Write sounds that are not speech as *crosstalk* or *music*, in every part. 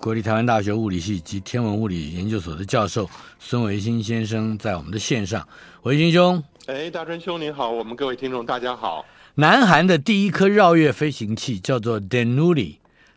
国立台湾大学物理系及天文物理研究所的教授孙维新先生在我们的线上，维新兄，哎，大春兄您好，我们各位听众大家好。南韩的第一颗绕月飞行器叫做 Danuri，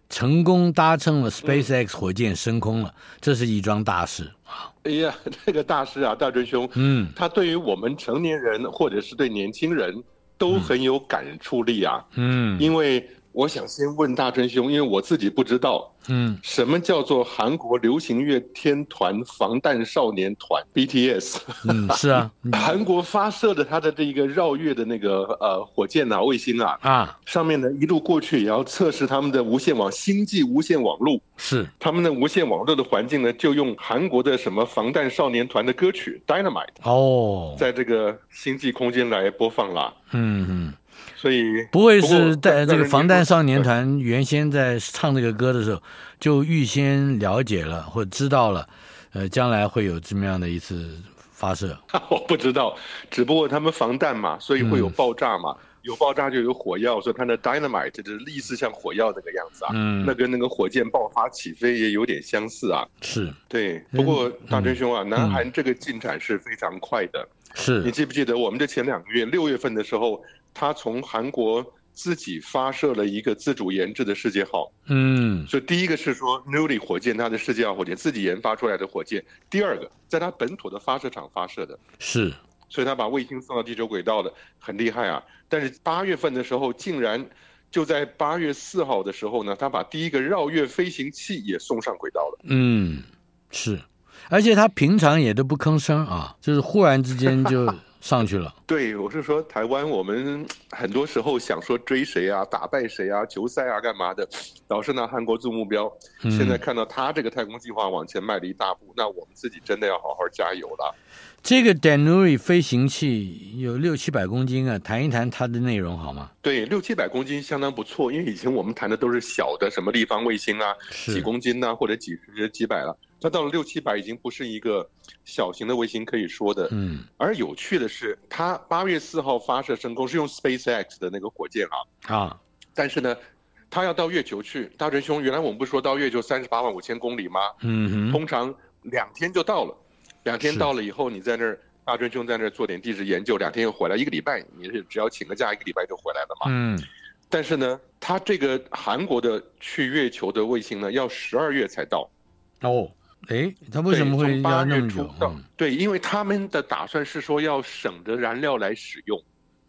成功搭乘了 SpaceX 火箭升空了，嗯、这是一桩大事。啊！哎呀，*laughs* 这个大事啊，大春兄，嗯，它对于我们成年人或者是对年轻人都很有感触力啊，嗯，因为。我想先问大春兄，因为我自己不知道，嗯，什么叫做韩国流行乐天团防弹少年团 BTS？嗯，是啊，*laughs* 韩国发射的它的这一个绕月的那个呃火箭啊卫星啊啊，上面呢一路过去也要测试他们的无线网星际无线网络，是。他们的无线网络的环境呢，就用韩国的什么防弹少年团的歌曲 Dynamite 哦，在这个星际空间来播放啦，嗯嗯。所以不会是在这个防弹少年团原先在唱这个歌的时候就预先了解了或知道了，呃，将来会有这么样的一次发射？*laughs* 我不知道，只不过他们防弹嘛，所以会有爆炸嘛，嗯、有爆炸就有火药，所以它的 dynamite 就是类似像火药这个样子啊。嗯，那跟那个火箭爆发起飞也有点相似啊。是，对。不过大真兄啊，嗯、南韩这个进展是非常快的。是、嗯，你记不记得我们这前两个月六月份的时候？他从韩国自己发射了一个自主研制的世界号，嗯，所以第一个是说 Newly 火箭，它的世界号火箭自己研发出来的火箭。第二个，在它本土的发射场发射的，是，所以他把卫星送到地球轨道的，很厉害啊。但是八月份的时候，竟然就在八月四号的时候呢，他把第一个绕月飞行器也送上轨道了。嗯，是，而且他平常也都不吭声啊，就是忽然之间就。上去了，对，我是说台湾，我们很多时候想说追谁啊，打败谁啊，球赛啊，干嘛的，老是拿韩国做目标。嗯、现在看到他这个太空计划往前迈了一大步，那我们自己真的要好好加油了。这个 Danuri 飞行器有六七百公斤啊，谈一谈它的内容好吗？对，六七百公斤相当不错，因为以前我们谈的都是小的，什么立方卫星啊，几公斤呐、啊，或者几十几百了。它到了六七百，已经不是一个小型的卫星可以说的。嗯，而有趣的是，它八月四号发射升空是用 SpaceX 的那个火箭啊啊，但是呢，它要到月球去。大春兄，原来我们不是说到月球三十八万五千公里吗？嗯哼，通常两天就到了，两天到了以后，你在那儿，大春兄在那儿做点地质研究，两天又回来，一个礼拜，你是只要请个假，一个礼拜就回来了嘛。嗯，但是呢，它这个韩国的去月球的卫星呢，要十二月才到。哦。哎，他为什么会要那么久？对，因为他们的打算是说要省着燃料来使用。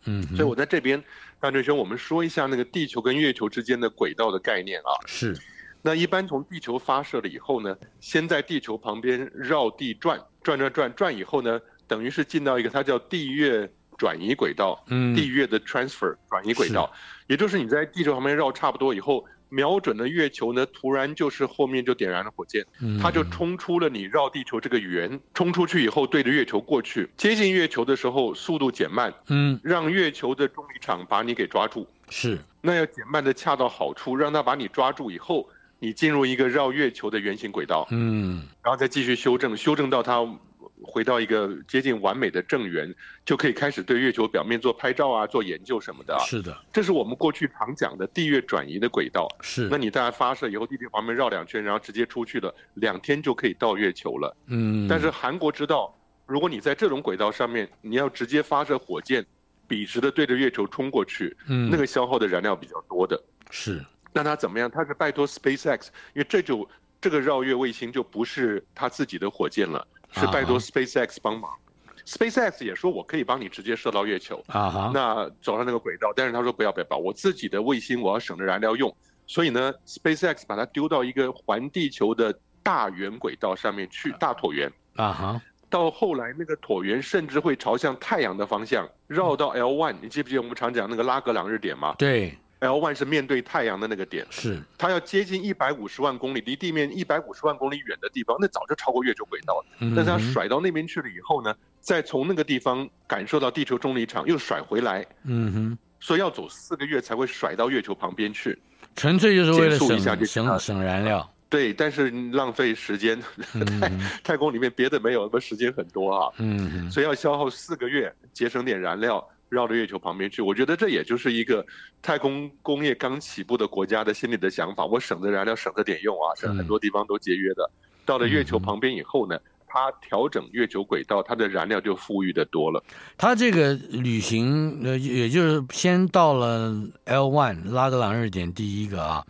嗯，所以我在这边，大春兄，我们说一下那个地球跟月球之间的轨道的概念啊。是，那一般从地球发射了以后呢，先在地球旁边绕地转，转转转转以后呢，等于是进到一个它叫地月转移轨道。嗯，地月的 transfer 转移轨道，也就是你在地球旁边绕差不多以后。瞄准了月球呢，突然就是后面就点燃了火箭，它就冲出了你绕地球这个圆，冲出去以后对着月球过去，接近月球的时候速度减慢，嗯，让月球的重力场把你给抓住，是，那要减慢的恰到好处，让它把你抓住以后，你进入一个绕月球的圆形轨道，嗯，然后再继续修正，修正到它。回到一个接近完美的正圆，就可以开始对月球表面做拍照啊，做研究什么的。是的，这是我们过去常讲的地月转移的轨道。是，那你大家发射以后，地球旁边绕两圈，然后直接出去了，两天就可以到月球了。嗯。但是韩国知道，如果你在这种轨道上面，你要直接发射火箭，笔直的对着月球冲过去，嗯，那个消耗的燃料比较多的。是。那他怎么样？他是拜托 SpaceX，因为这就这个绕月卫星就不是他自己的火箭了。是拜托 SpaceX 帮忙。SpaceX 也说我可以帮你直接射到月球啊，那走上那个轨道，但是他说不要不要，我自己的卫星我要省着燃料用，所以呢，SpaceX 把它丢到一个环地球的大圆轨道上面去，大椭圆啊哈。到后来那个椭圆甚至会朝向太阳的方向绕到 L1，你记不记得我们常讲那个拉格朗日点吗？对。L1 是面对太阳的那个点，是它要接近一百五十万公里，离地面一百五十万公里远的地方，那早就超过月球轨道了。但是它甩到那边去了以后呢，再从那个地方感受到地球重力场，又甩回来。嗯哼，所以要走四个月才会甩到月球旁边去，纯粹就是为了省省省燃料。对，但是浪费时间，太太空里面别的没有，那么时间很多啊。嗯，所以要消耗四个月，节省点燃料。绕着月球旁边去，我觉得这也就是一个太空工业刚起步的国家的心里的想法。我省着燃料，省着点用啊，省很多地方都节约的。到了月球旁边以后呢，它调整月球轨道，它的燃料就富裕的多了。它这个旅行，呃，也就是先到了 L one 拉格朗日点第一个啊，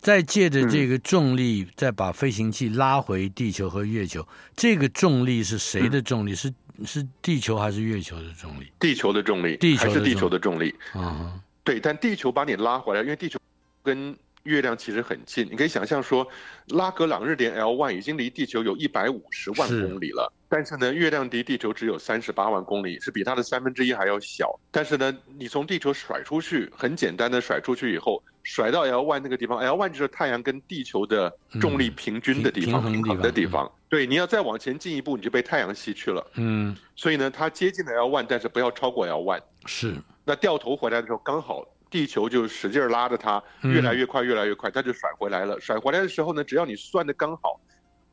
再借着这个重力，再把飞行器拉回地球和月球。这个重力是谁的重力？是？是地球还是月球的重力？地球的重力，地球还是地球的重力。啊，对，但地球把你拉回来，因为地球跟月亮其实很近。你可以想象说，拉格朗日点 L1 已经离地球有一百五十万公里了，但是呢，月亮离地球只有三十八万公里，是比它的三分之一还要小。但是呢，你从地球甩出去，很简单的甩出去以后，甩到 L1 那个地方，L1 就是太阳跟地球的重力平均的地方，平衡的地方。对，你要再往前进一步，你就被太阳吸去了。嗯，所以呢，它接近了 L1，但是不要超过 L1。是。那掉头回来的时候，刚好地球就使劲拉着它，越来越快，越来越快，它就甩回来了。甩回来的时候呢，只要你算的刚好，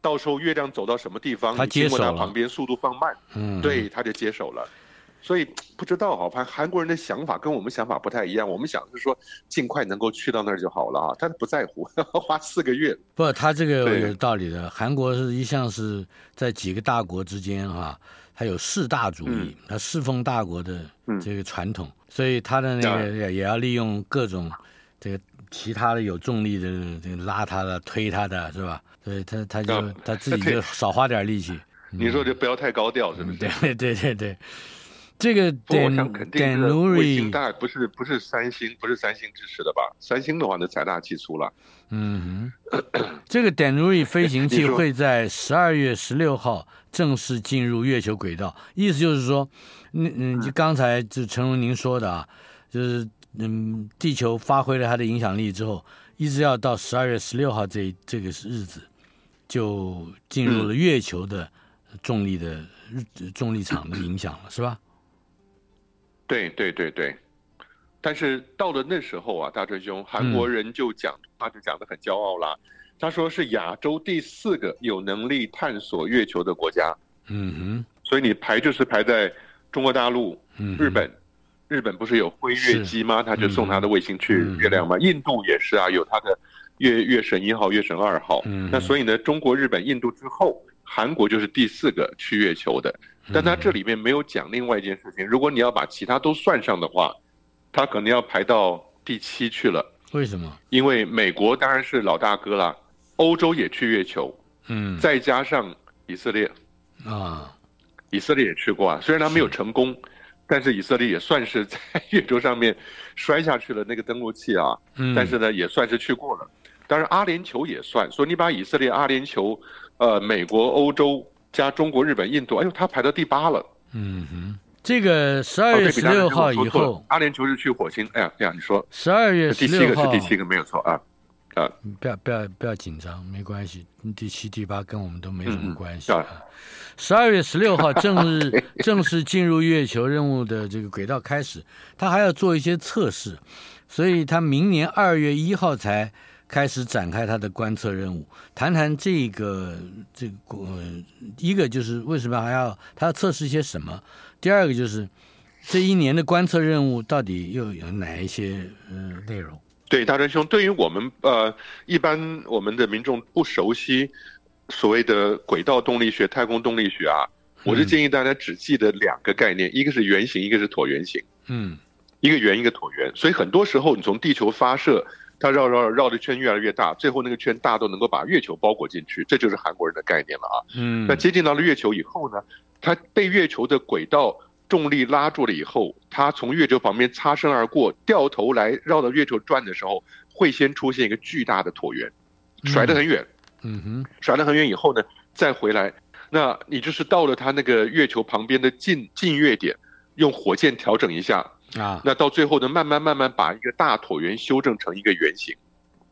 到时候月亮走到什么地方，它接手了。经过它旁边，速度放慢，嗯，对，它就接手了。所以不知道啊，反正韩国人的想法跟我们想法不太一样。我们想是说尽快能够去到那儿就好了啊，他不在乎，*laughs* 花四个月。不，他这个有道理的。韩国是一向是在几个大国之间哈，他有四大主义，他侍奉大国的这个传统，所以他的那个也也要利用各种这个其他的有重力的这个拉他的、推他的，是吧？所以他他就他自己就少花点力气。*laughs* 你说这不要太高调，是不是？对对对对对。这个 Dan, 我想肯定是卫星大概不是不是三星不是三星支持的吧？三星的话那财大气粗了。嗯哼，这个 Danuri *laughs* 飞行器会在十二月十六号正式进入月球轨道，意思就是说，嗯嗯，就刚才就诚如您说的啊，就是嗯，地球发挥了它的影响力之后，一直要到十二月十六号这这个日子，就进入了月球的重力的日重力场的影响了，是吧？对对对对，但是到了那时候啊，大春兄，韩国人就讲话就讲得很骄傲啦。他说是亚洲第四个有能力探索月球的国家。嗯哼，所以你排就是排在中国大陆、日本，日本不是有辉月机吗？他就送他的卫星去月亮嘛。印度也是啊，有他的月月神一号、月神二号。那所以呢，中国、日本、印度之后，韩国就是第四个去月球的。但他这里面没有讲另外一件事情，如果你要把其他都算上的话，他可能要排到第七去了。为什么？因为美国当然是老大哥了，欧洲也去月球，嗯，再加上以色列，啊，以色列也去过啊，虽然他没有成功，但是以色列也算是在 *laughs* 月球上面摔下去了那个登陆器啊，嗯，但是呢也算是去过了。当然阿联酋也算，所以你把以色列、阿联酋、呃，美国、欧洲。加中国、日本、印度，哎呦，他排到第八了。嗯哼，这个十二月十六号以后，阿联酋是去火星。哎呀，哎呀，你说十二月十六号是第七个，是第七个没有错啊啊！不要不要不要紧张，没关系，第七、第八跟我们都没什么关系啊。十二月十六号 *laughs* 正日正式进入月球任务的这个轨道开始，他还要做一些测试，所以他明年二月一号才。开始展开他的观测任务，谈谈这个这个呃，一个就是为什么还要他要测试些什么？第二个就是这一年的观测任务到底又有哪一些呃内容？对，大川兄，对于我们呃一般我们的民众不熟悉所谓的轨道动力学、太空动力学啊，我是建议大家只记得两个概念，嗯、一个是圆形，一个是椭圆形。嗯，一个圆，一个椭圆。所以很多时候你从地球发射。它绕绕绕的圈越来越大，最后那个圈大到能够把月球包裹进去，这就是韩国人的概念了啊。嗯，那接近到了月球以后呢，它被月球的轨道重力拉住了以后，它从月球旁边擦身而过，掉头来绕到月球转的时候，会先出现一个巨大的椭圆，甩得很远。嗯哼，甩得很远以后呢，再回来，那你就是到了它那个月球旁边的近近月点，用火箭调整一下。啊，那到最后呢，慢慢慢慢把一个大椭圆修正成一个圆形。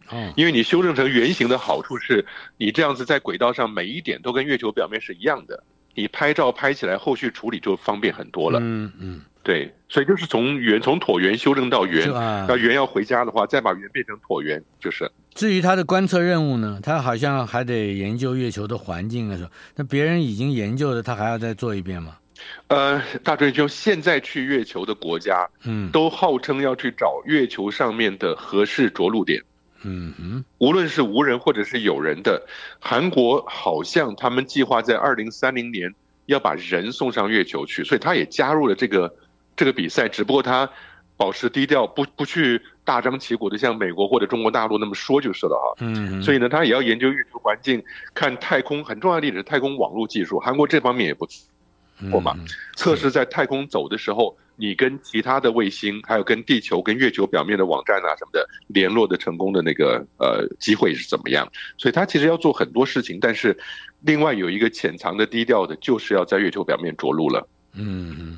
哦，因为你修正成圆形的好处是，你这样子在轨道上每一点都跟月球表面是一样的，你拍照拍起来后续处理就方便很多了。嗯嗯，对，所以就是从圆从椭圆修正到圆，要圆要回家的话，再把圆变成椭圆，就是。至于他的观测任务呢，他好像还得研究月球的环境的时候，那别人已经研究的，他还要再做一遍吗？呃，大追兄，现在去月球的国家，嗯，都号称要去找月球上面的合适着陆点，嗯哼，无论是无人或者是有人的，韩国好像他们计划在二零三零年要把人送上月球去，所以他也加入了这个这个比赛，只不过他保持低调，不不去大张旗鼓的像美国或者中国大陆那么说就是了哈，嗯，所以呢，他也要研究月球环境，看太空很重要的一点是太空网络技术，韩国这方面也不错。过嘛，测试在太空走的时候，你跟其他的卫星，还有跟地球、跟月球表面的网站啊什么的联络的成功的那个呃机会是怎么样？所以他其实要做很多事情，但是另外有一个潜藏的低调的，就是要在月球表面着陆了。嗯嗯，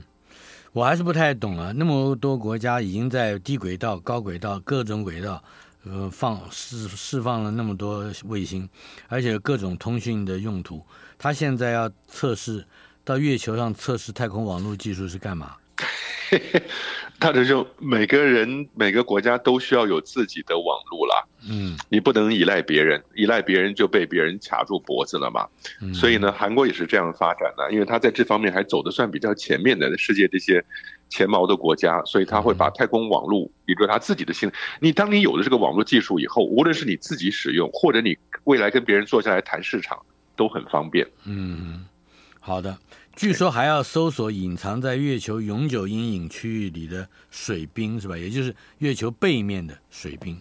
我还是不太懂啊，那么多国家已经在低轨道、高轨道各种轨道，呃，放释释放了那么多卫星，而且各种通讯的用途，他现在要测试。到月球上测试太空网络技术是干嘛？*laughs* 他这就每个人每个国家都需要有自己的网络啦。嗯，你不能依赖别人，依赖别人就被别人卡住脖子了嘛。嗯，所以呢，韩国也是这样发展的，因为他在这方面还走得算比较前面的世界这些前茅的国家，所以他会把太空网络，比如说他自己的性，你当你有了这个网络技术以后，无论是你自己使用，或者你未来跟别人坐下来谈市场，都很方便。嗯。好的，据说还要搜索隐藏在月球永久阴影区域里的水冰，是吧？也就是月球背面的水冰。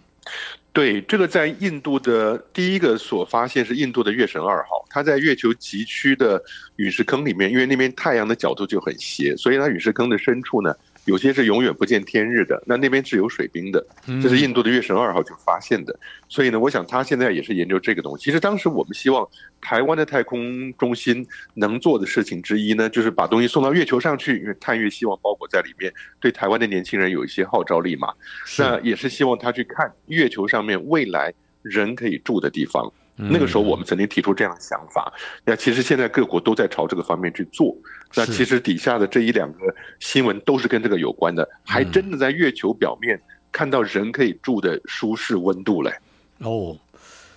对，这个在印度的第一个所发现是印度的月神二号，它在月球极区的陨石坑里面，因为那边太阳的角度就很斜，所以它陨石坑的深处呢。有些是永远不见天日的，那那边是有水冰的，这是印度的月神二号就发现的，所以呢，我想他现在也是研究这个东西。其实当时我们希望台湾的太空中心能做的事情之一呢，就是把东西送到月球上去，因为探月希望包裹在里面，对台湾的年轻人有一些号召力嘛。那也是希望他去看月球上面未来人可以住的地方。那个时候我们曾经提出这样的想法，那其实现在各国都在朝这个方面去做。那其实底下的这一两个新闻都是跟这个有关的，还真的在月球表面看到人可以住的舒适温度嘞。哦，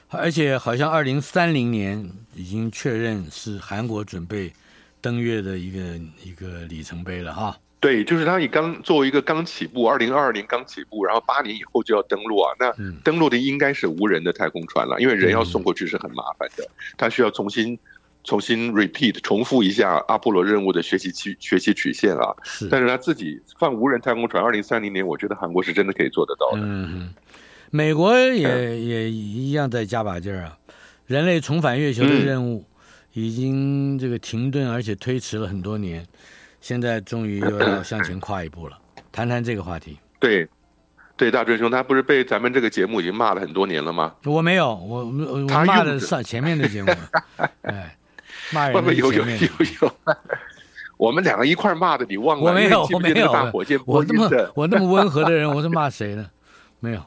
而且好像二零三零年已经确认是韩国准备登月的一个一个里程碑了哈。对，就是他以刚作为一个刚起步，二零二二年刚起步，然后八年以后就要登陆啊。那登陆的应该是无人的太空船了，因为人要送过去是很麻烦的，他需要重新重新 repeat 重复一下阿波罗任务的学习曲学习曲线啊。是，但是他自己放无人太空船，二零三零年，我觉得韩国是真的可以做得到的。嗯，美国也也一样在加把劲儿啊，人类重返月球的任务已经这个停顿，而且推迟了很多年。现在终于又要向前跨一步了，*coughs* 谈谈这个话题。对，对，大追兄，他不是被咱们这个节目已经骂了很多年了吗？我没有，我我骂的上前面的节目，*laughs* 哎，骂人的有有有有，我们两个一块骂的，你忘了？我没有，我没有。我那么我那么温和的人，我是骂谁呢？没有。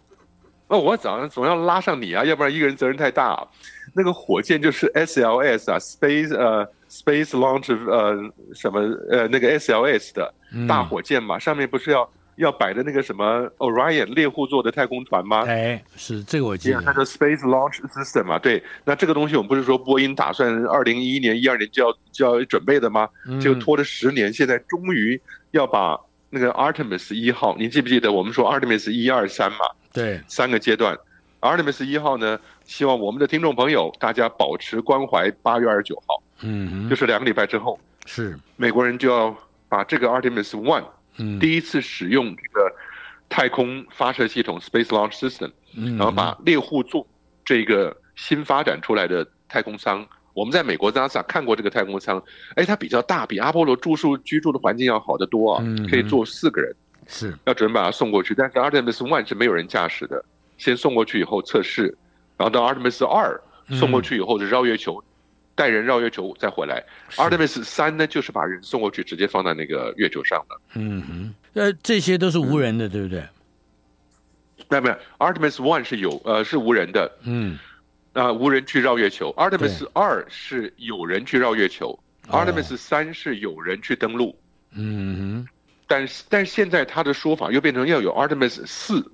那，*laughs* 我早上总要拉上你啊，要不然一个人责任太大。那个火箭就是 SLS 啊，Space 呃。Space Launch 呃什么呃那个 SLS 的大火箭嘛，嗯、上面不是要要摆的那个什么 Orion 猎户座的太空船吗？哎，是这个我记得。它叫 Space Launch System 嘛，对。那这个东西我们不是说波音打算二零一一年、一二年就要就要准备的吗？就拖了十年，现在终于要把那个 Artemis 一号，你记不记得我们说 Artemis 一二三嘛？对，三个阶段。Artemis 一号呢，希望我们的听众朋友大家保持关怀，八月二十九号。嗯，就是两个礼拜之后，是。美国人就要把这个 Artemis One，嗯，第一次使用这个太空发射系统 （Space Launch System），嗯。然后把猎户座这个新发展出来的太空舱，我们在美国 NASA 看过这个太空舱，哎，它比较大，比阿波罗住宿居住的环境要好得多啊，嗯。可以坐四个人。是。要准备把它送过去，但是 Artemis One 是没有人驾驶的，先送过去以后测试，然后到 Artemis 二送过去以后是绕月球，带人绕月球再回来。Artemis 三呢，就是把人送过去直接放在那个月球上了。嗯哼，呃，这些都是无人的，对不对？没有没有，Artemis One 是有呃是无人的，嗯，啊无人去绕月球。Artemis 二是有人去绕月球，Artemis 三是有人去登陆。嗯哼。但是，但是现在他的说法又变成要有 Artemis 四，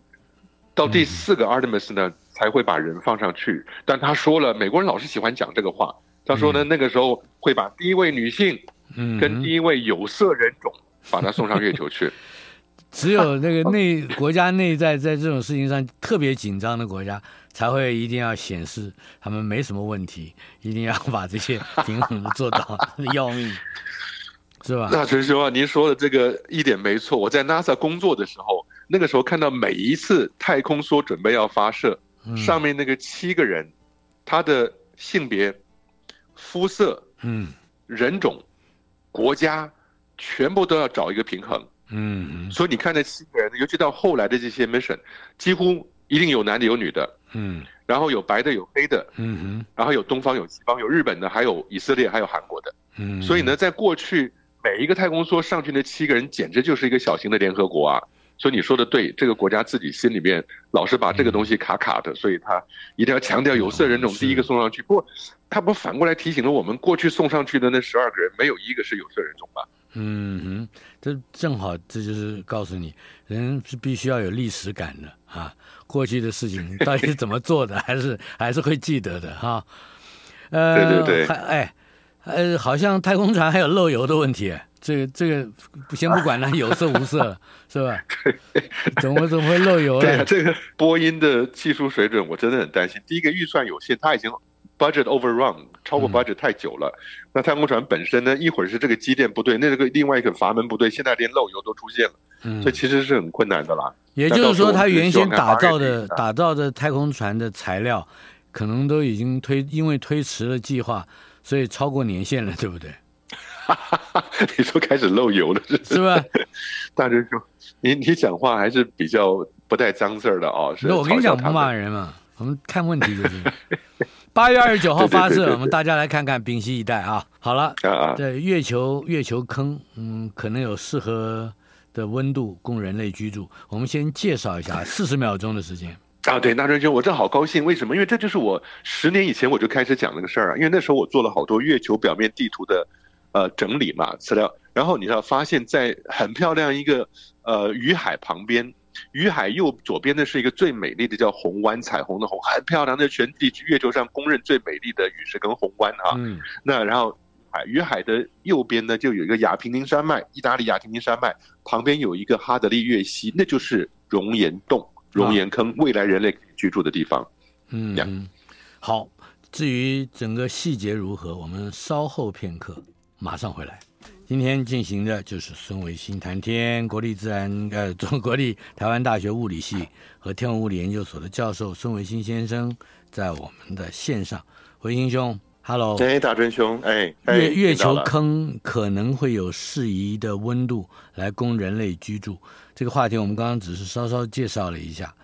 到第四个 Artemis 呢、嗯、才会把人放上去。但他说了，美国人老是喜欢讲这个话。他说呢，嗯、那个时候会把第一位女性，跟第一位有色人种，把她送上月球去。*laughs* 只有那个内国家内在在这种事情上特别紧张的国家，才会一定要显示他们没什么问题，一定要把这些平衡的做到，*laughs* 要命。是吧？那陈兄啊，您说的这个一点没错。我在 NASA 工作的时候，那个时候看到每一次太空梭准备要发射，嗯、上面那个七个人，他的性别、肤色、嗯、人种、国家，全部都要找一个平衡。嗯，嗯所以你看那七个人，尤其到后来的这些 mission，几乎一定有男的有女的。嗯。然后有白的有黑的。嗯哼。然后有东方有西方有日本的，还有以色列还有韩国的。嗯。所以呢，在过去。每一个太空梭上去那七个人，简直就是一个小型的联合国啊！所以你说的对，这个国家自己心里面老是把这个东西卡卡的，嗯、所以他一定要强调有色人种第一个送上去。不过，他不反过来提醒了我们，过去送上去的那十二个人，没有一个是有色人种吧？嗯哼，这正好这就是告诉你，人是必须要有历史感的啊！过去的事情到底是怎么做的，*laughs* 还是还是会记得的哈。呃，对对对，哎。呃，好像太空船还有漏油的问题，这个这个先不管了 *laughs* 有色无色，是吧？对，怎么怎么会漏油呢？这个波音的技术水准我真的很担心。第一个预算有限，它已经 budget overrun 超过 budget 太久了。嗯、那太空船本身呢，一会儿是这个机电不对，那这个另外一个阀门不对，现在连漏油都出现了，嗯，这其实是很困难的啦。也就是说，它原先打造的打造的太空船的材料，可能都已经推因为推迟了计划。所以超过年限了，对不对？*laughs* 你说开始漏油了，是是吧？*laughs* 大真说，你你讲话还是比较不带脏字儿的哦。那我跟你讲，不骂人嘛，我们看问题就是。*laughs* 八月二十九号发射，我们大家来看看，屏息以待啊！好了，对月球月球坑，嗯，可能有适合的温度供人类居住。我们先介绍一下，四十秒钟的时间。啊，对，大春兄，我这好高兴，为什么？因为这就是我十年以前我就开始讲那个事儿啊。因为那时候我做了好多月球表面地图的，呃，整理嘛资料。然后你知道，发现在很漂亮一个呃鱼海旁边，鱼海右左边的是一个最美丽的叫红湾彩虹的红，很漂亮，的全地区月球上公认最美丽的陨石跟红湾啊。嗯。那然后海鱼海的右边呢，就有一个亚平宁山脉，意大利亚平宁山脉旁边有一个哈德利月溪，那就是熔岩洞。熔岩坑，未来人类居住的地方。嗯，嗯，好。至于整个细节如何，我们稍后片刻马上回来。今天进行的就是孙维新谈天，国立自然呃中国立台湾大学物理系和天文物理研究所的教授孙维新先生在我们的线上。维新兄，Hello，哎，大春兄，哎，月月球坑可能会有适宜的温度来供人类居住。这个话题我们刚刚只是稍稍介绍了一下，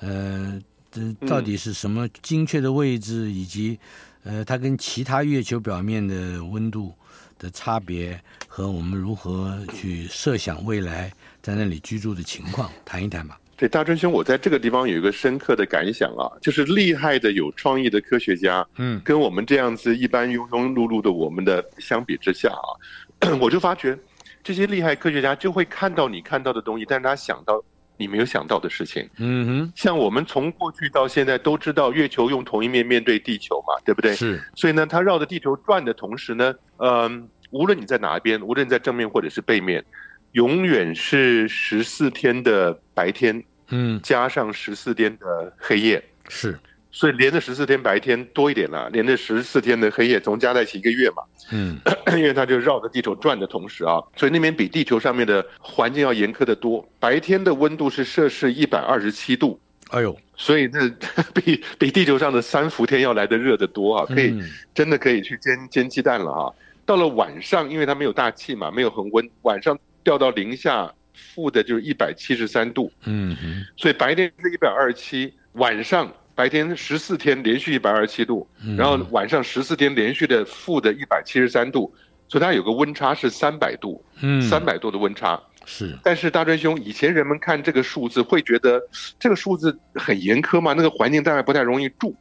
呃，这到底是什么精确的位置，以及呃，它跟其他月球表面的温度的差别，和我们如何去设想未来在那里居住的情况，谈一谈吧。对，大春兄，我在这个地方有一个深刻的感想啊，就是厉害的、有创意的科学家，嗯，跟我们这样子一般庸庸碌碌的我们的相比之下啊，*clears throat* 我就发觉。这些厉害科学家就会看到你看到的东西，但是他想到你没有想到的事情。嗯哼，像我们从过去到现在都知道，月球用同一面面对地球嘛，对不对？是。所以呢，它绕着地球转的同时呢，嗯、呃，无论你在哪一边，无论你在正面或者是背面，永远是十四天的白天，嗯，加上十四天的黑夜。是。所以连着十四天白天多一点了，连着十四天的黑夜，总加在一起一个月嘛。嗯，*coughs* 因为它就绕着地球转的同时啊，所以那边比地球上面的环境要严苛得多。白天的温度是摄氏一百二十七度，哎呦，所以那 *laughs* 比比地球上的三伏天要来的热得多啊，可以、嗯、真的可以去煎煎鸡蛋了哈、啊。到了晚上，因为它没有大气嘛，没有恒温，晚上掉到零下负的就是一百七十三度。嗯，所以白天是一百二十七，晚上。白天十四天连续一百二十七度，然后晚上十四天连续的负的一百七十三度，所以它有个温差是三百度，嗯，三百度的温差是。但是大专兄，以前人们看这个数字会觉得这个数字很严苛嘛，那个环境大概不太容易住。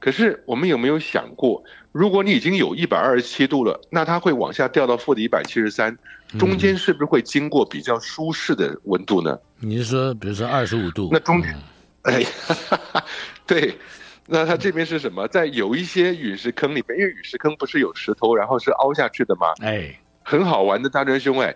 可是我们有没有想过，如果你已经有一百二十七度了，那它会往下掉到负的一百七十三，中间是不是会经过比较舒适的温度呢？你是说，比如说二十五度？那中间。哎，对，那它这边是什么？在有一些陨石坑里面，因为陨石坑不是有石头，然后是凹下去的吗？哎，很好玩的大专兄哎，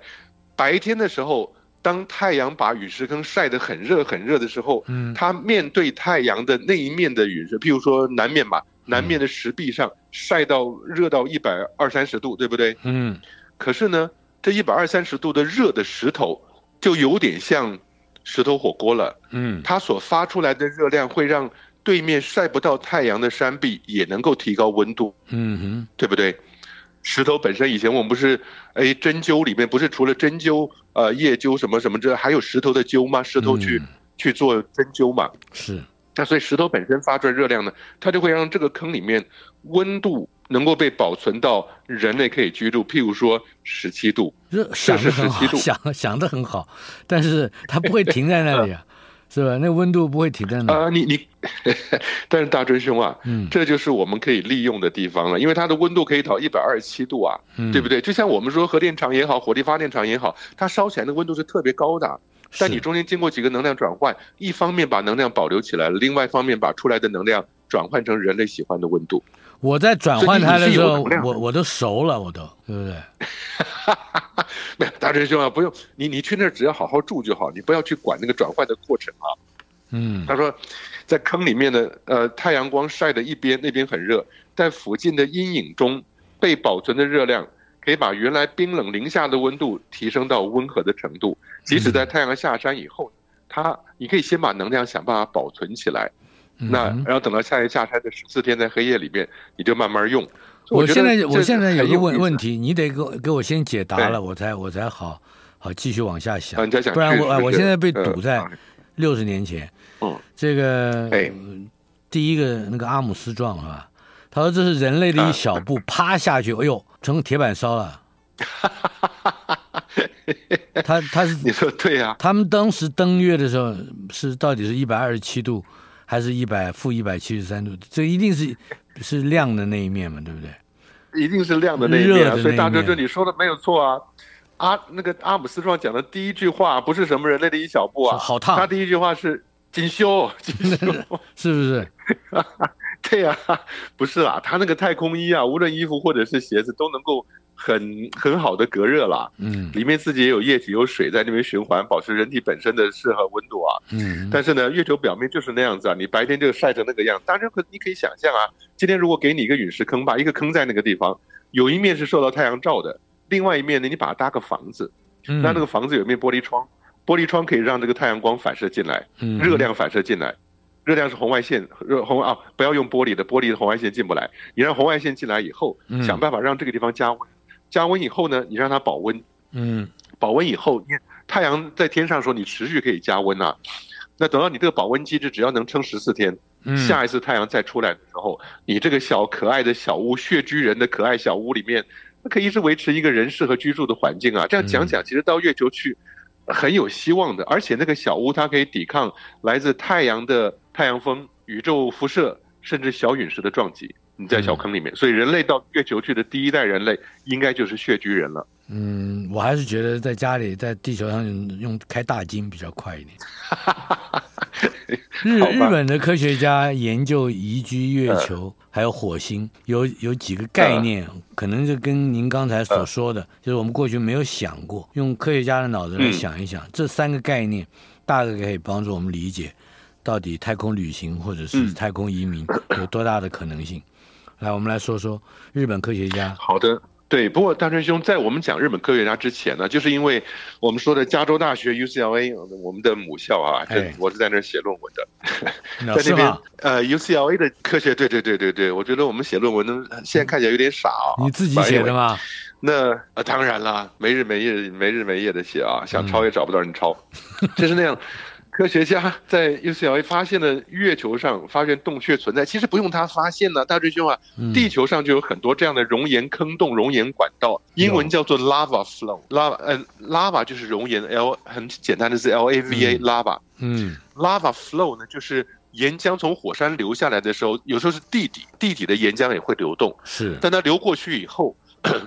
白天的时候，当太阳把陨石坑晒得很热很热的时候，嗯，它面对太阳的那一面的陨石，譬如说南面吧，南面的石壁上晒到热到一百二三十度，对不对？嗯，可是呢，这一百二三十度的热的石头，就有点像。石头火锅了，嗯，它所发出来的热量会让对面晒不到太阳的山壁也能够提高温度，嗯哼，对不对？石头本身以前我们不是，哎，针灸里面不是除了针灸，呃，叶灸什么什么之外，还有石头的灸吗？石头去、嗯、去做针灸嘛？是。那所以石头本身发出来热量呢，它就会让这个坑里面温度能够被保存到人类可以居住，譬如说十七度，摄氏十七度，想想的很好，但是它不会停在那里啊，是吧？那温度不会停在那里啊。你你，*laughs* 但是大尊兄啊，嗯，这就是我们可以利用的地方了，因为它的温度可以到一百二十七度啊，嗯，对不对？就像我们说核电厂也好，火力发电厂也好，它烧起来的温度是特别高的。但你中间经过几个能量转换，一方面把能量保留起来了，另外一方面把出来的能量转换成人类喜欢的温度。我在转换它的时候，我我都熟了，我都对不对？*laughs* 没有，大师兄啊，不用你，你去那儿只要好好住就好，你不要去管那个转换的过程啊。嗯，他说，在坑里面的呃太阳光晒的一边，那边很热，在附近的阴影中被保存的热量。可以把原来冰冷零下的温度提升到温和的程度，即使在太阳下山以后，它你可以先把能量想办法保存起来，那然后等到下一下山的十四天在黑夜里面，你就慢慢用。我现在我现在有个问问题，你得给我给我先解答了，我才我才好好继续往下想，不然我我现在被堵在六十年前。嗯，这个第一个那个阿姆斯壮是吧？他说这是人类的一小步，*laughs* 趴下去，哎呦。成铁板烧了，*laughs* 他他是你说对呀？他们当时登月的时候是到底是一百二十七度，还是一百负一百七十三度？这一定是是亮的那一面嘛，对不对？一定是亮的那一面啊！所以大哥，这你说的没有错啊。阿那个阿姆斯壮讲的第一句话不是什么人类的一小步啊，好烫。他第一句话是紧修，紧修，*laughs* 是不是？*laughs* 对呀、啊，不是啦，他那个太空衣啊，无论衣服或者是鞋子都能够很很好的隔热啦。嗯，里面自己也有液体、有水在那边循环，保持人体本身的适合温度啊。嗯，但是呢，月球表面就是那样子啊，你白天就晒成那个样。当然可你可以想象啊，今天如果给你一个陨石坑吧，一个坑在那个地方，有一面是受到太阳照的，另外一面呢，你把它搭个房子，嗯、那那个房子有一面玻璃窗，玻璃窗可以让这个太阳光反射进来，嗯，热量反射进来。热量是红外线，热红啊，不要用玻璃的，玻璃的红外线进不来。你让红外线进来以后，想办法让这个地方加温，加温以后呢，你让它保温，嗯，保温以后，你太阳在天上的时候，你持续可以加温啊。那等到你这个保温机制只要能撑十四天，下一次太阳再出来的时候，你这个小可爱的小屋，穴居人的可爱小屋里面，那可以一直维持一个人适合居住的环境啊。这样讲讲，其实到月球去很有希望的，而且那个小屋它可以抵抗来自太阳的。太阳风、宇宙辐射，甚至小陨石的撞击，你在小坑里面，嗯，所以人类到月球去的第一代人类，应该就是穴居人了。嗯，我还是觉得在家里，在地球上用开大金比较快一点。*laughs* 日日本的科学家研究宜居月球，呃、还有火星，有有几个概念，呃，可能就跟您刚才所说的，呃，就是我们过去没有想过，用科学家的脑子来想一想，嗯，这三个概念大概可以帮助我们理解。到底太空旅行或者是太空移民有多大的可能性？嗯、来，我们来说说日本科学家。好的。对，不过大春兄，在我们讲日本科学家之前呢，就是因为我们说的加州大学 UCLA，我们的母校啊，对、我是在那儿写论文的，*laughs* 在那边呃 UCLA 的科学，对对对对对，我觉得我们写论文呢，现在看起来有点傻啊。你自己写的吗？那呃，当然了，没日没夜没日没夜的写啊，想抄也找不到人抄，嗯、*laughs* 就是那样。科学家在 UCLA 发现了月球上发现洞穴存在，其实不用他发现呢，大追兄啊，地球上就有很多这样的熔岩坑洞、熔岩管道，英文叫做 lava flow，lava 呃 lava 就是熔岩，L 很简单的是 L A V A lava，嗯，lava flow 呢就是岩浆从火山流下来的时候，有时候是地底，地底的岩浆也会流动，是，但它流过去以后。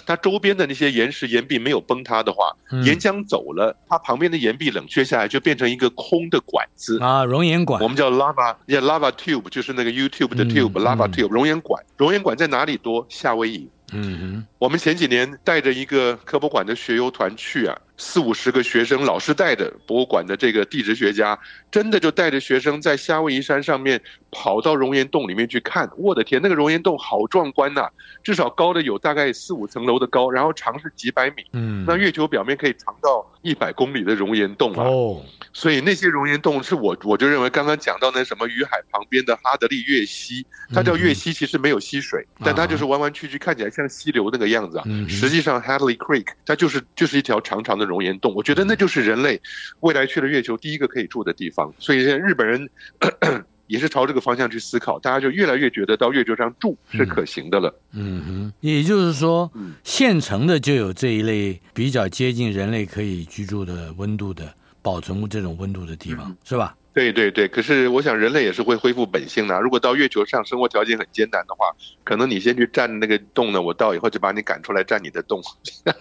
它周边的那些岩石岩壁没有崩塌的话，岩浆走了，它旁边的岩壁冷却下来，就变成一个空的管子啊，熔岩管。我们叫 lava，yeah，lava tube，就是那个 YouTube 的 tube，lava tube，熔岩管。熔岩管在哪里多？夏威夷。嗯哼，我们前几年带着一个科博馆的学游团去啊，四五十个学生，老师带着博物馆的这个地质学家，真的就带着学生在夏威夷山上面跑到熔岩洞里面去看。我的天，那个熔岩洞好壮观呐，至少高的有大概四五层楼的高，然后长是几百米。嗯，那月球表面可以长到一百公里的熔岩洞啊。哦，所以那些熔岩洞是我我就认为刚刚讲到那什么雨海旁边的哈德利月溪，它叫月溪，其实没有溪水，但它就是弯弯曲曲，看起来。像溪流那个样子啊，实际上 Hadley Creek 它就是就是一条长长的熔岩洞，我觉得那就是人类未来去了月球第一个可以住的地方，所以现在日本人 *coughs* 也是朝这个方向去思考，大家就越来越觉得到月球上住是可行的了。嗯哼，也就是说，现成的就有这一类比较接近人类可以居住的温度的保存这种温度的地方，是吧？对对对，可是我想人类也是会恢复本性的。如果到月球上生活条件很艰难的话，可能你先去占那个洞呢，我到以后就把你赶出来占你的洞。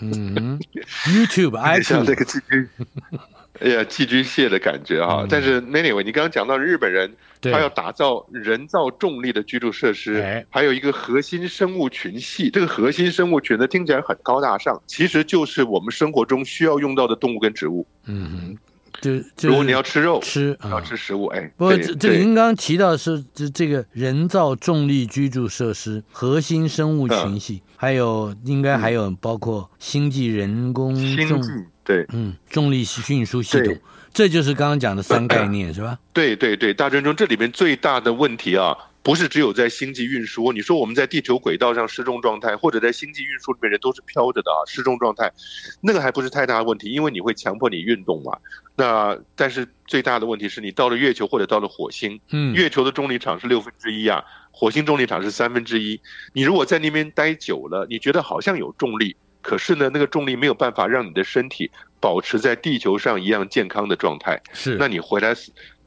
嗯，YouTube，*laughs* 爱像这个寄居，哎呀，寄居蟹的感觉哈。嗯、但是 anyway，你刚刚讲到日本人，他要打造人造重力的居住设施，还有一个核心生物群系。这个核心生物群呢，听起来很高大上，其实就是我们生活中需要用到的动物跟植物。嗯哼。就，就如果你要吃肉，吃要吃食物，嗯、哎，不过这这个您刚刚提到的是这这个人造重力居住设施、核心生物群系，嗯、还有应该还有包括星际人工重对，嗯，重力运输系统，这就是刚刚讲的三概念、嗯、是吧？对对对，大专中这里面最大的问题啊。不是只有在星际运输，你说我们在地球轨道上失重状态，或者在星际运输里面人都是飘着的啊，失重状态，那个还不是太大的问题，因为你会强迫你运动嘛。那但是最大的问题是你到了月球或者到了火星，嗯，月球的重力场是六分之一啊，火星重力场是三分之一。你如果在那边待久了，你觉得好像有重力，可是呢，那个重力没有办法让你的身体保持在地球上一样健康的状态。是，那你回来。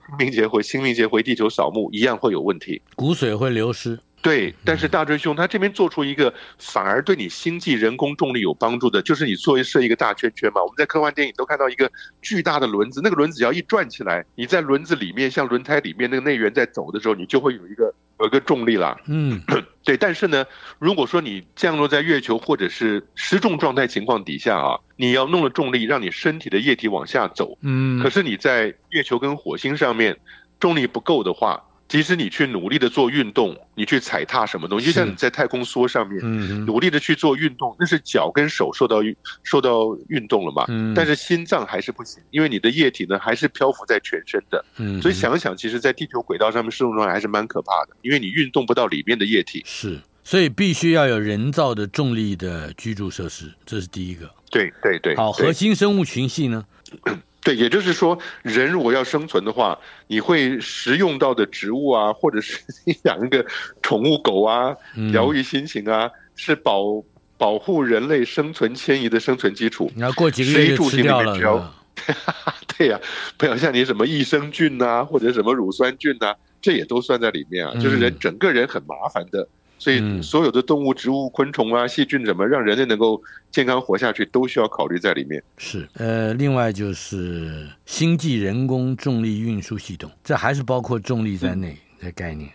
清明节回清明节回地球扫墓一样会有问题，骨髓会流失。对，但是大追兄他这边做出一个反而对你星际人工重力有帮助的，就是你作为设一个大圈圈嘛。我们在科幻电影都看到一个巨大的轮子，那个轮子只要一转起来，你在轮子里面像轮胎里面那个内缘在走的时候，你就会有一个。有一个重力啦，嗯，*clears throat* 对，但是呢，如果说你降落在月球或者是失重状态情况底下啊，你要弄了重力让你身体的液体往下走，嗯，可是你在月球跟火星上面重力不够的话。即使你去努力的做运动，你去踩踏什么东西，就像你在太空梭上面，努力的去做运动，那是脚跟手受到受到运动了嘛？但是心脏还是不行，因为你的液体呢还是漂浮在全身的。所以想想，其实，在地球轨道上面失重状态还是蛮可怕的，因为你运动不到里面的液体。是，所以必须要有人造的重力的居住设施，这是第一个。对对对。好，核心生物群系呢？*coughs* *coughs* *coughs* 对，也就是说，人如果要生存的话，你会食用到的植物啊，或者是 *laughs* 你养一个宠物狗啊，疗愈心情啊，是保保护人类生存迁移的生存基础。你要过几个月就吃掉了。*laughs* 对呀、啊，不要像你什么益生菌呐、啊，或者什么乳酸菌呐、啊，这也都算在里面啊。就是人整个人很麻烦的。所以，所有的动物、植物、昆虫啊、细菌，怎么让人类能够健康活下去，都需要考虑在里面。是，呃，另外就是星际人工重力运输系统，这还是包括重力在内的概念。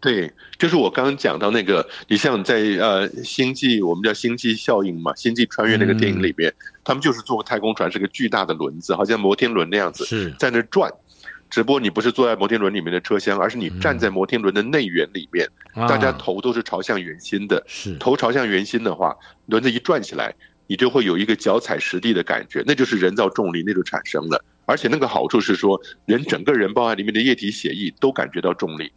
对，就是我刚刚讲到那个，你像在呃星际，我们叫星际效应嘛，星际穿越那个电影里边，嗯、他们就是坐太空船，是个巨大的轮子，好像摩天轮那样子，是在那转。只不过你不是坐在摩天轮里面的车厢，而是你站在摩天轮的内缘里面，嗯、大家头都是朝向圆心的。是头朝向圆心的话，轮子一转起来，你就会有一个脚踩实地的感觉，那就是人造重力，那就产生了。而且那个好处是说，人整个人包含里面的液体血液都感觉到重力。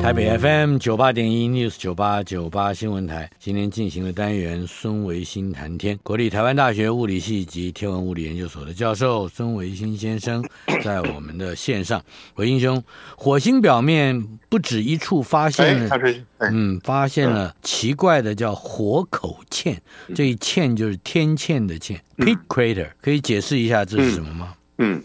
台北 FM 九八点一 News 九八九八新闻台今天进行的单元孙维新谈天，国立台湾大学物理系及天文物理研究所的教授孙维新先生 *coughs* 在我们的线上。维新兄，火星表面不止一处发现了，嗯，发现了奇怪的叫火口堑，这一堑就是天堑的堑，Pit Crater，可以解释一下这是什么吗？嗯。嗯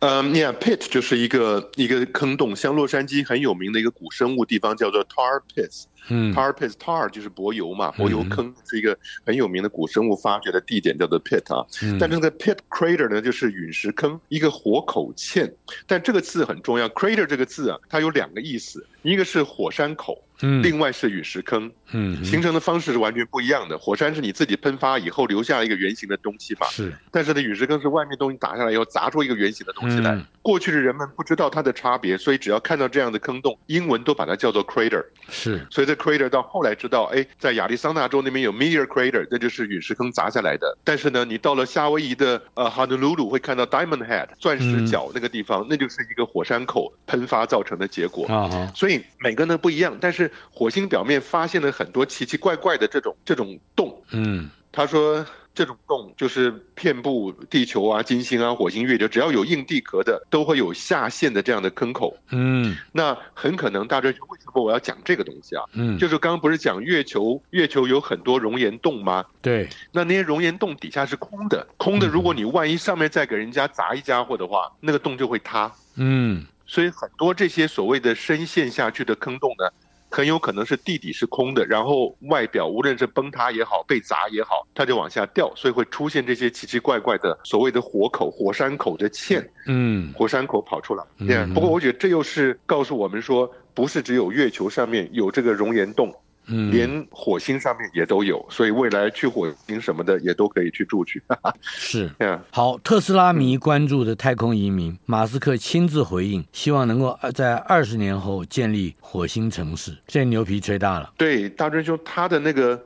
嗯，Yeah，Pit 就是一个一个坑洞，像洛杉矶很有名的一个古生物地方叫做 Tar Pits，嗯，Tar Pits，Tar 就是柏油嘛，柏油坑是一个很有名的古生物发掘的地点，叫做 Pit 啊。但这个 Pit Crater 呢，就是陨石坑，一个火口堑。但这个字很重要，Crater 这个字啊，它有两个意思，一个是火山口。嗯，另外是陨石坑，嗯，形成的方式是完全不一样的。火山是你自己喷发以后留下一个圆形的东西嘛，是。但是呢，陨石坑是外面东西打下来以后砸出一个圆形的东西来。嗯、过去的人们不知道它的差别，所以只要看到这样的坑洞，英文都把它叫做 crater。是。所以这 crater 到后来知道，哎，在亚利桑那州那边有 meteor crater，那就是陨石坑砸下来的。但是呢，你到了夏威夷的呃 Honolulu 会看到 Diamond Head 钻石角那个地方，嗯、那就是一个火山口喷发造成的结果。啊哈。所以每个呢不一样，但是。火星表面发现了很多奇奇怪怪的这种这种洞，嗯，他说这种洞就是遍布地球啊、金星啊、火星、月球，只要有硬地壳的，都会有下陷的这样的坑口，嗯，那很可能大家就为什么我要讲这个东西啊？嗯，就是刚刚不是讲月球，月球有很多熔岩洞吗？对，那那些熔岩洞底下是空的，空的，如果你万一上面再给人家砸一家伙的话，那个洞就会塌，嗯，所以很多这些所谓的深陷下去的坑洞呢。很有可能是地底是空的，然后外表无论是崩塌也好，被砸也好，它就往下掉，所以会出现这些奇奇怪怪的所谓的火口、火山口的嵌，嗯，火山口跑出来。对、嗯，不过我觉得这又是告诉我们说，不是只有月球上面有这个熔岩洞。嗯，连火星上面也都有，所以未来去火星什么的也都可以去住去。*laughs* 是，好，特斯拉迷关注的太空移民，马斯克亲自回应，希望能够在二十年后建立火星城市。这牛皮吹大了。对，大真兄，他的那个。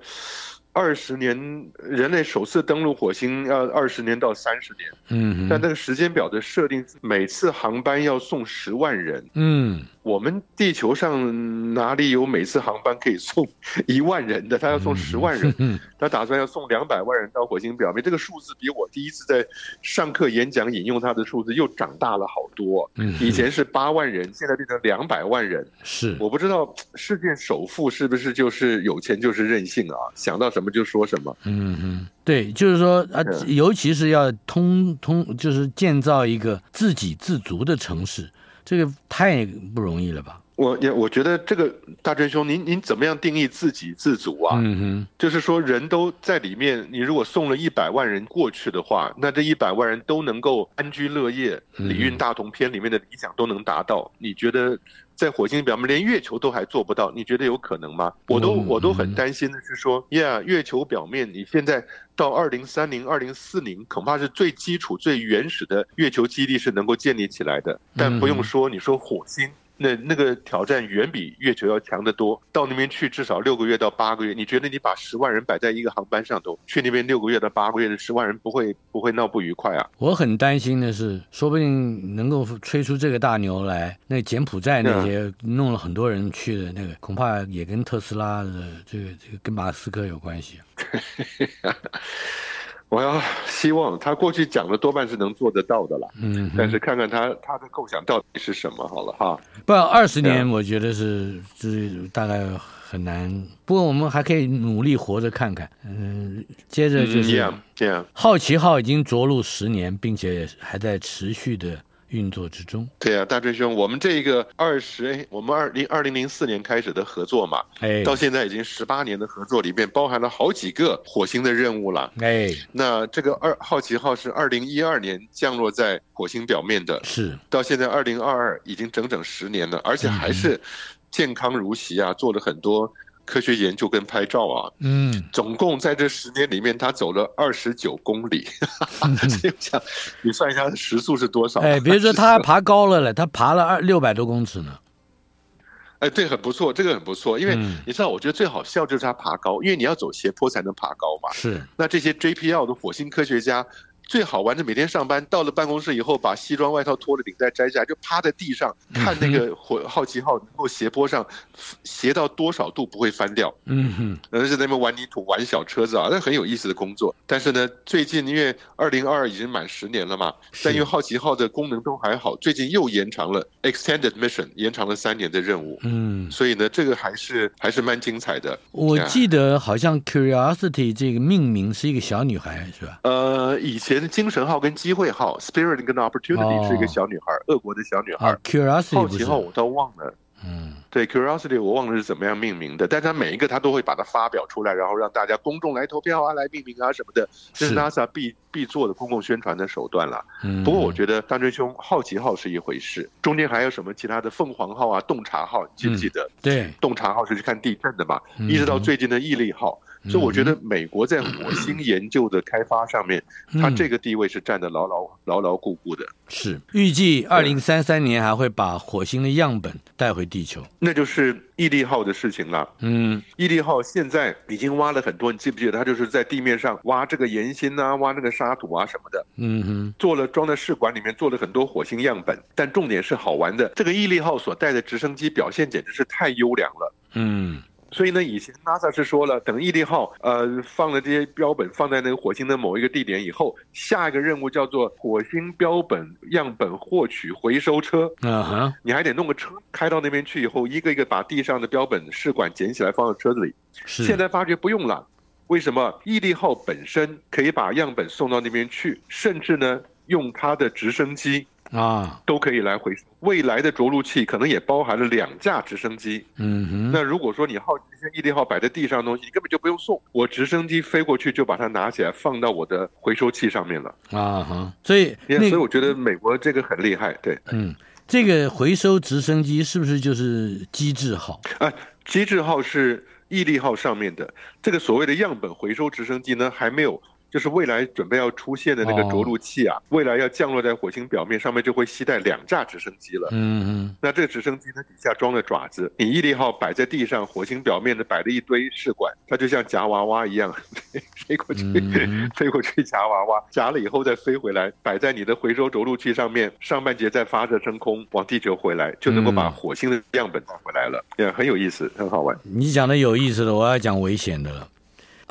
二十年，人类首次登陆火星要二十年到三十年。嗯，但那个时间表的设定是每次航班要送十万人。嗯，我们地球上哪里有每次航班可以送 *laughs* 一万人的？他要送十万人，嗯，*laughs* 他打算要送两百万人到火星表面。这个数字比我第一次在上课演讲引用他的数字又长大了好多。嗯，以前是八万人，现在变成两百万人。是，我不知道世界首富是不是就是有钱就是任性啊？想到什么。什么就说什么，嗯嗯，对，就是说啊，尤其是要通通，就是建造一个自给自足的城市，这个太不容易了吧？我也我觉得这个大真兄，您您怎么样定义自给自足啊？嗯哼，就是说人都在里面，你如果送了一百万人过去的话，那这一百万人都能够安居乐业，《礼运大同篇》里面的理想都能达到，你觉得？在火星表面，连月球都还做不到，你觉得有可能吗？我都我都很担心的是说，呀、yeah，月球表面，你现在到二零三零、二零四零，恐怕是最基础、最原始的月球基地是能够建立起来的。但不用说，你说火星。那那个挑战远比月球要强得多，到那边去至少六个月到八个月。你觉得你把十万人摆在一个航班上头，去那边六个月到八个月的十万人不会不会闹不愉快啊？我很担心的是，说不定能够吹出这个大牛来，那柬埔寨那些弄了很多人去的那个，恐怕也跟特斯拉的这个这个跟马斯克有关系。*laughs* 我要希望他过去讲的多半是能做得到的了，嗯，但是看看他他的构想到底是什么好了哈。不，二十年我觉得是是大概很难，不过我们还可以努力活着看看。嗯，接着就是这样这样，好奇号已经着陆十年，并且还在持续的。运作之中，对啊，大春兄，我们这个二十，我们二零二零零四年开始的合作嘛，哎，到现在已经十八年的合作里面，包含了好几个火星的任务了，哎，那这个二好奇号是二零一二年降落在火星表面的，是，到现在二零二二已经整整十年了，而且还是健康如昔啊，做了很多。科学研究跟拍照啊，嗯，总共在这十年里面，他走了二十九公里。这样、*laughs* 嗯，你算一下时速是多少？哎，别说他还爬高了嘞，他爬了二六百多公尺呢。哎，对，很不错，这个很不错，因为你知道，我觉得最好笑就是他爬高，因为你要走斜坡才能爬高嘛。是。那这些 JPL 的火星科学家。最好玩的，每天上班到了办公室以后，把西装外套脱了，领带摘下来，就趴在地上看那个 *laughs* 火好奇号能够斜坡上斜到多少度不会翻掉。嗯哼，而是在那边玩泥土、玩小车子啊，那很有意思的工作。但是呢，最近因为二零二二已经满十年了嘛，但因为好奇号的功能都还好，最近又延长了 extended mission，延长了三年的任务。嗯，所以呢，这个还是还是蛮精彩的。我记得好像 Curiosity 这个命名是一个小女孩，是吧？呃，以前。精神号跟机会号，Spirit 跟 Opportunity 是一个小女孩，俄国的小女孩。Curiosity 好奇号我倒忘了。嗯，对，Curiosity 我忘了是怎么样命名的，但是他每一个它都会把它发表出来，然后让大家公众来投票啊，来命名啊什么的，这是 NASA 必必做的公共宣传的手段了。嗯不过我觉得大追兄，好奇号是一回事，中间还有什么其他的凤凰号啊、洞察号，记不记得？对，洞察号是去看地震的嘛，一直到最近的毅力号。所以我觉得美国在火星研究的开发上面，它这个地位是站得牢牢牢牢固固的。是，预计二零三三年还会把火星的样本带回地球，那就是毅力号的事情了。嗯，毅力号现在已经挖了很多，你记不记得？它就是在地面上挖这个岩芯啊，挖那个沙土啊什么的。嗯哼，做了装在试管里面，做了很多火星样本。但重点是好玩的，这个毅力号所带的直升机表现简直是太优良了。嗯。所以呢，以前 NASA 是说了，等毅力号呃放了这些标本放在那个火星的某一个地点以后，下一个任务叫做火星标本样本获取回收车。啊哈，你还得弄个车开到那边去以后，一个一个把地上的标本试管捡起来放到车子里。是。现在发觉不用了，为什么？毅力号本身可以把样本送到那边去，甚至呢用它的直升机。啊，都可以来回收。未来的着陆器可能也包含了两架直升机。嗯哼。那如果说你好奇像毅力号摆在地上的东西，你根本就不用送，我直升机飞过去就把它拿起来放到我的回收器上面了。啊哈，所以，那所以我觉得美国这个很厉害。对，嗯，这个回收直升机是不是就是机智号？啊，机智号是毅力号上面的这个所谓的样本回收直升机呢，还没有。就是未来准备要出现的那个着陆器啊，未来要降落在火星表面上面，就会携带两架直升机了。嗯嗯。那这个直升机它，底下装了爪子，你毅力号摆在地上，火星表面的摆了一堆试管，它就像夹娃娃一样 *laughs* 飞过去，*laughs* 飞过去夹娃娃，夹了以后再飞回来，摆在你的回收着陆器上面，上半截再发射升空往地球回来，就能够把火星的样本带回来了。也很有意思，很好玩。你讲的有意思的，我要讲危险的了。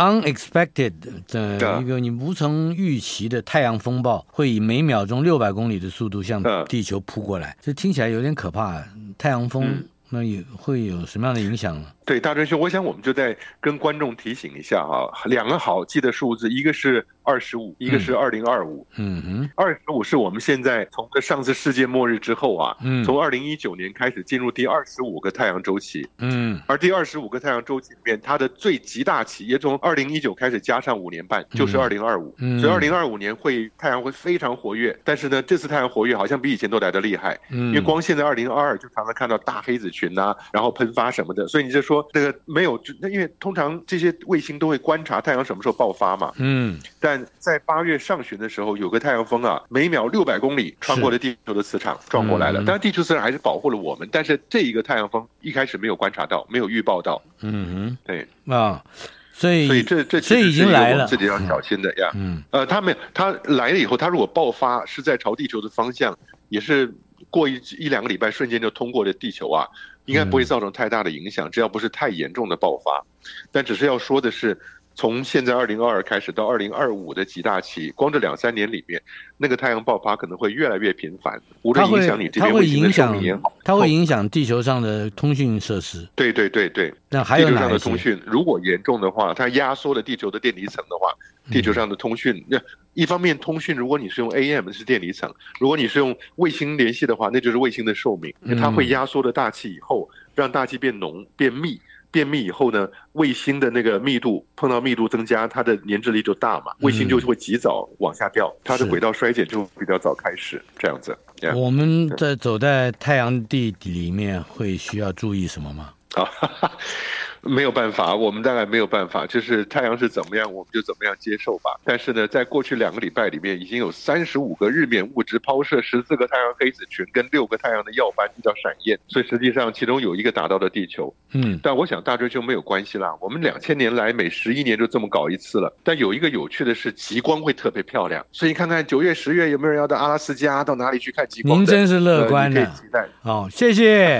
Unexpected 的一个你无从预期的太阳风暴，会以每秒钟六百公里的速度向地球扑过来，这听起来有点可怕。太阳风那也会有什么样的影响呢？对，大春兄，我想我们就在跟观众提醒一下啊，两个好记的数字，一个是二十五，一个是二零二五。嗯哼，二十五是我们现在从这上次世界末日之后啊，嗯，从二零一九年开始进入第二十五个太阳周期。嗯，而第二十五个太阳周期里面，它的最极大期也从二零一九开始加上五年半，就是二零二五。嗯，所以二零二五年会太阳会非常活跃，但是呢，这次太阳活跃好像比以前都来得厉害。嗯，因为光现在二零二二就常常看到大黑子群呐，然后喷发什么的，所以你就说这个没有。那因为通常这些卫星都会观察太阳什么时候爆发嘛，嗯，但在八月上旬的时候，有个太阳风啊，每秒六百公里穿过了地球的磁场撞过来了。当然，地球磁场还是保护了我们，但是这一个太阳风一开始没有观察到，没有预报到。嗯哼，对啊，所以所以这这所以已经来了，自己要小心的呀。嗯，呃，他没有他来了以后，他如果爆发是在朝地球的方向，也是过一一两个礼拜瞬间就通过了地球啊。应该不会造成太大的影响，只要不是太严重的爆发。但只是要说的是，从现在二零二二开始到二零二五的几大期，光这两三年里面，那个太阳爆发可能会越来越频繁。无论影响你这边卫星的寿命也好，它会影响地球上的通讯设施。对对对对，那还有哪些？地球上的通讯如果严重的话，它压缩了地球的电离层的话，地球上的通讯那。一方面通讯，如果你是用 AM 是电离层，如果你是用卫星联系的话，那就是卫星的寿命，它会压缩了大气以后，让大气变浓、变密，变密以后呢，卫星的那个密度碰到密度增加，它的粘滞力就大嘛，卫星就会及早往下掉，它的轨道衰减就比较早开始，这样子。我们在走在太阳地里面会需要注意什么吗？啊，*laughs* 没有办法，我们大概没有办法，就是太阳是怎么样，我们就怎么样接受吧。但是呢，在过去两个礼拜里面，已经有三十五个日冕物质抛射十四个太阳黑子群跟六个太阳的耀斑，叫闪焰。所以实际上，其中有一个打到了地球。嗯，但我想大追就没有关系啦。我们两千年来每十一年就这么搞一次了。但有一个有趣的是，极光会特别漂亮。所以看看九月、十月有没有人要到阿拉斯加，到哪里去看极光？您真是乐观的。呃、期待。好，谢谢。